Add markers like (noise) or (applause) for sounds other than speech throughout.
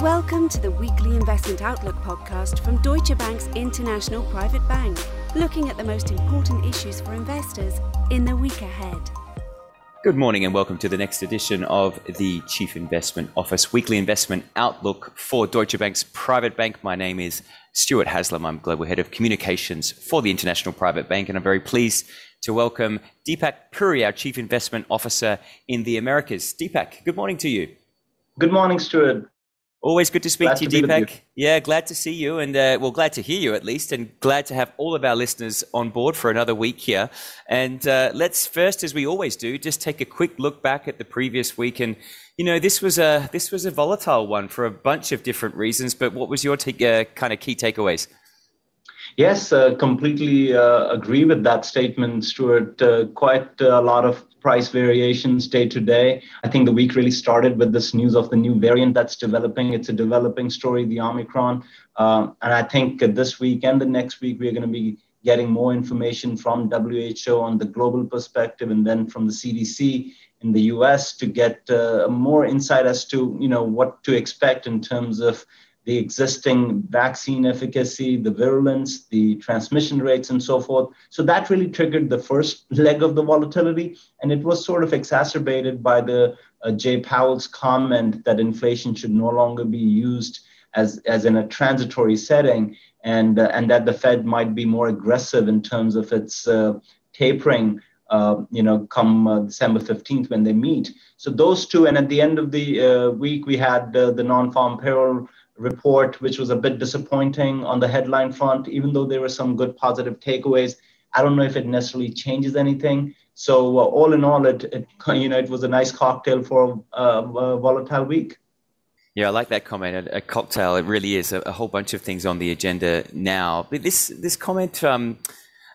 Welcome to the weekly investment outlook podcast from Deutsche Bank's International Private Bank, looking at the most important issues for investors in the week ahead. Good morning and welcome to the next edition of the Chief Investment Office Weekly Investment Outlook for Deutsche Bank's Private Bank. My name is Stuart Haslam. I'm Global Head of Communications for the International Private Bank, and I'm very pleased to welcome Deepak Puri, our Chief Investment Officer in the Americas. Deepak, good morning to you. Good morning, Stuart. Always good to speak Glad to you, Deepak. you. Yeah, glad to see you, and uh, well, glad to hear you at least, and glad to have all of our listeners on board for another week here. And uh, let's first, as we always do, just take a quick look back at the previous week. And you know, this was a this was a volatile one for a bunch of different reasons. But what was your take, uh, kind of key takeaways? Yes, uh, completely uh, agree with that statement, Stuart. Uh, quite a lot of price variations day to day. I think the week really started with this news of the new variant that's developing. It's a developing story, the Omicron. Um, and I think this week and the next week, we're going to be getting more information from WHO on the global perspective and then from the CDC in the US to get uh, more insight as to you know what to expect in terms of the existing vaccine efficacy, the virulence, the transmission rates, and so forth. So that really triggered the first (laughs) leg of the volatility. And it was sort of exacerbated by the uh, Jay Powell's comment that inflation should no longer be used as, as in a transitory setting and, uh, and that the Fed might be more aggressive in terms of its uh, tapering. Uh, you know, come uh, December 15th when they meet. So those two, and at the end of the uh, week, we had uh, the non-farm payroll report, which was a bit disappointing on the headline front, even though there were some good positive takeaways. I don't know if it necessarily changes anything. So uh, all in all, it, it (laughs) you know it was a nice cocktail for uh, a volatile week. Yeah, I like that comment. A, a cocktail. It really is a, a, whole bunch of things on the agenda now. But this this comment um,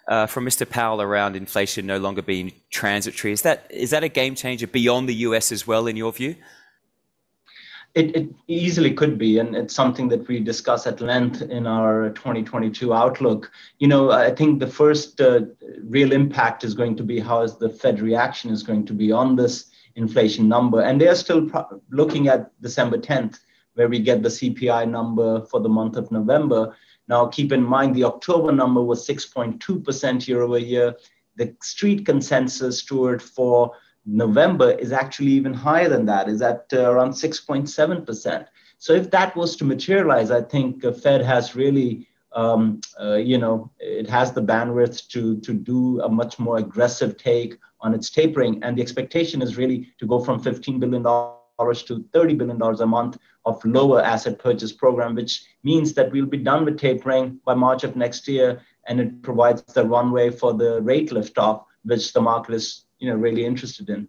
uh, from Mr. Powell around inflation no longer being transitory is that is that a game changer beyond the US as well, in your view? It, it, easily could be, and it's something that we discuss at length in our 2022 outlook. You know, I think the first uh, real impact is going to be how is the Fed reaction is going to be on this inflation number, and they are still pro- looking at December 10th, where we get the CPI number for the month of November. Now, keep in mind the October number was 6.2% year over year. The street consensus, Stuart, for November is actually even higher than that, is at uh, around 6.7%. So if that was to materialize, I think uh, Fed has really, um, uh, you know, it has the bandwidth to, to do a much more aggressive take on its tapering. And the expectation is really to go from $15 billion to $30 billion a month of lower asset purchase program, which means that we'll be done with tapering by March of next year. And it provides the runway for the rate liftoff, which the market is you know really interested in.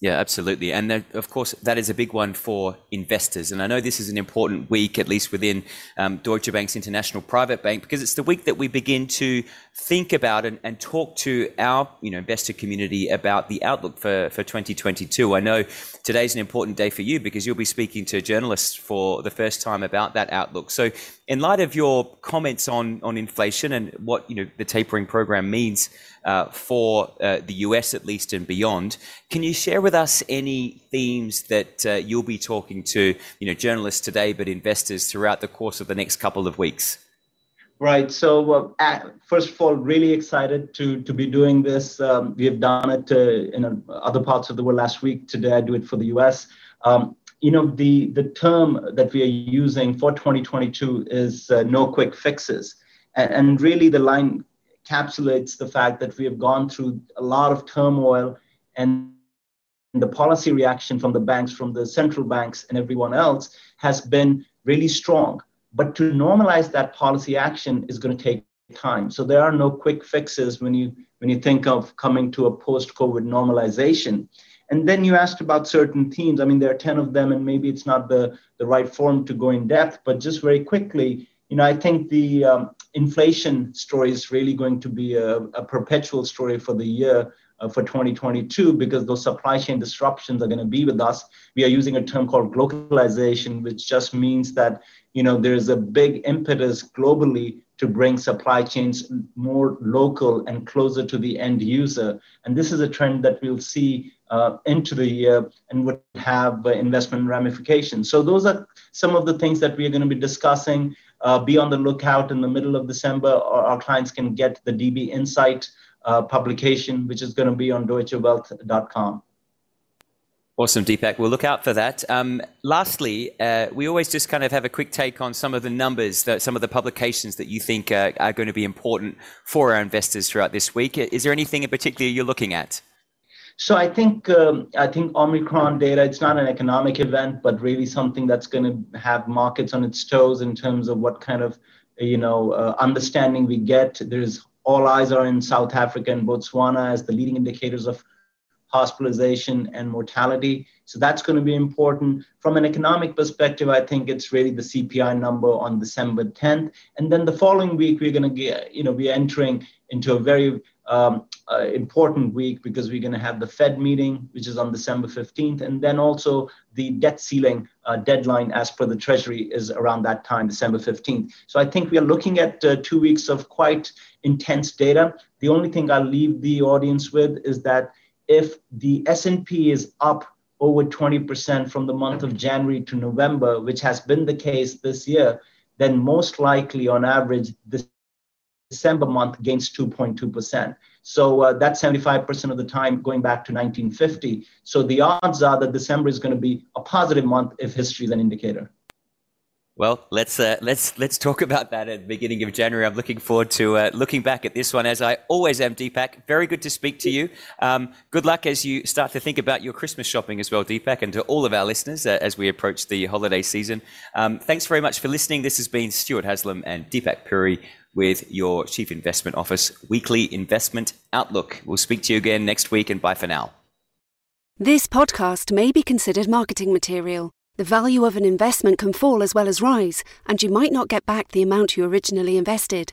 Yeah, absolutely. And of course, that is a big one for investors. And I know this is an important week, at least within um, Deutsche Bank's International Private Bank, because it's the week that we begin to think about and, and, talk to our you know, investor community about the outlook for, for 2022. I know today's an important day for you because you'll be speaking to journalists for the first time about that outlook. So, in light of your comments on, on inflation and what you know, the tapering program means uh, for uh, the US at least and beyond, can you share with us any themes that uh, you'll be talking to you know, journalists today, but investors throughout the course of the next couple of weeks? Right. So, uh, first of all, really excited to to be doing this. Um, we have done it uh, in uh, other parts of the world last week. Today, I do it for the U.S. Um, you know, the the term that we are using for 2022 is uh, no quick fixes, and, and really the line encapsulates the fact that we have gone through a lot of turmoil and the policy reaction from the banks, from the central banks, and everyone else has been really strong but to normalize that policy action is going to take time. So there are no quick fixes when you when you think of coming to a post-COVID normalization. And then you asked about certain themes. I mean, there are 10 of them, and maybe it's not the, the right form to go in depth, but just very quickly, you know, I think the um, inflation story is really going to be a, a perpetual story for the year uh, for 2022 because those supply chain disruptions are going to be with us. We are using a term called globalization, which just means that you know there's a big impetus globally to bring supply chains more local and closer to the end user. And this is a trend that we'll see uh, into the year and would have uh, investment ramifications. So those are some of the things that we are going to be discussing. Uh, be on the lookout in the middle of December. Our, clients can get the DB Insight uh, publication, which is going to be on deutschewealth.com. Awesome, Deepak. We'll look out for that. Um, lastly, uh, we always just kind of have a quick take on some of the numbers, that, some of the publications that you think uh, are going to be important for our investors throughout this week. Is there anything in particular you're looking at? So I think um, I think Omicron data. It's not an economic event, but really something that's going to have markets on its toes in terms of what kind of you know uh, understanding we get. There's all eyes are in South Africa and Botswana as the leading indicators of hospitalization and mortality. So that's going to be important. From an economic perspective, I think it's really the CPI number on December 10th. And then the following week, we're going to get, you know, we're entering into a very um, uh, important week because we're going to have the Fed meeting, which is on December 15th, and then also the debt ceiling uh, deadline, as per the Treasury, is around that time, December 15th. So I think we are looking at uh, two weeks of quite intense data. The only thing I'll leave the audience with is that if the S&P is up over 20% from the month of January to November, which has been the case this year, then most likely on average, the December month gains 2.2%. So uh, that's 75% of the time going back to 1950. So the odds are that December is going to be a positive month if history is an indicator. Well, let's uh, let's let's talk about that at the beginning of January. I'm looking forward to uh, looking back at this one, as I always am. Deepak, very good to speak to you. Um, good luck as you start to think about your Christmas shopping as well, Deepak, and to all of our listeners uh, as we approach the holiday season. Um, thanks very much for listening. This has been Stuart Haslam and Deepak Puri with your Chief Investment Office weekly investment outlook. We'll speak to you again next week, and bye for now. This podcast may be considered marketing material. The value of an investment can fall as well as rise, and you might not get back the amount you originally invested.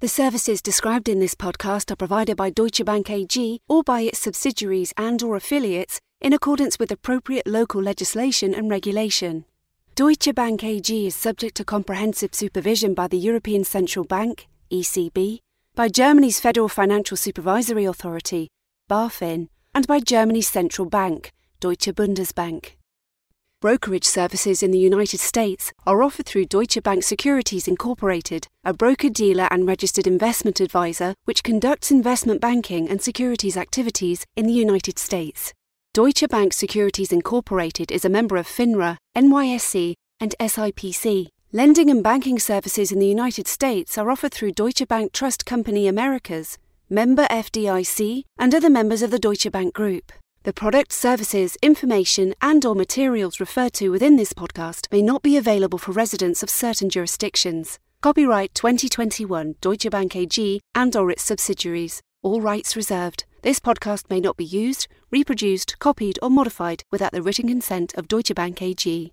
The services described in this podcast are provided by Deutsche Bank AG or by its subsidiaries and or affiliates in accordance with appropriate local legislation and regulation. Deutsche Bank AG is subject to comprehensive supervision by the European Central Bank, ECB, by Germany's Federal Financial Supervisory Authority, BaFin, and by Germany's central bank, Deutsche Bundesbank. Brokerage services in the United States are offered through Deutsche Bank Securities Incorporated, a broker dealer and registered investment advisor which conducts investment banking and securities activities in the United States. Deutsche Bank Securities Incorporated is a member of FINRA, NYSE, and SIPC. Lending and banking services in the United States are offered through Deutsche Bank Trust Company Americas, member FDIC, and other members of the Deutsche Bank Group. The products, services, information, and or materials referred to within this podcast may not be available for residents of certain jurisdictions. Copyright 2021 Deutsche Bank AG and or its subsidiaries. All rights reserved. This podcast may not be used, reproduced, copied, or modified without the written consent of Deutsche Bank AG.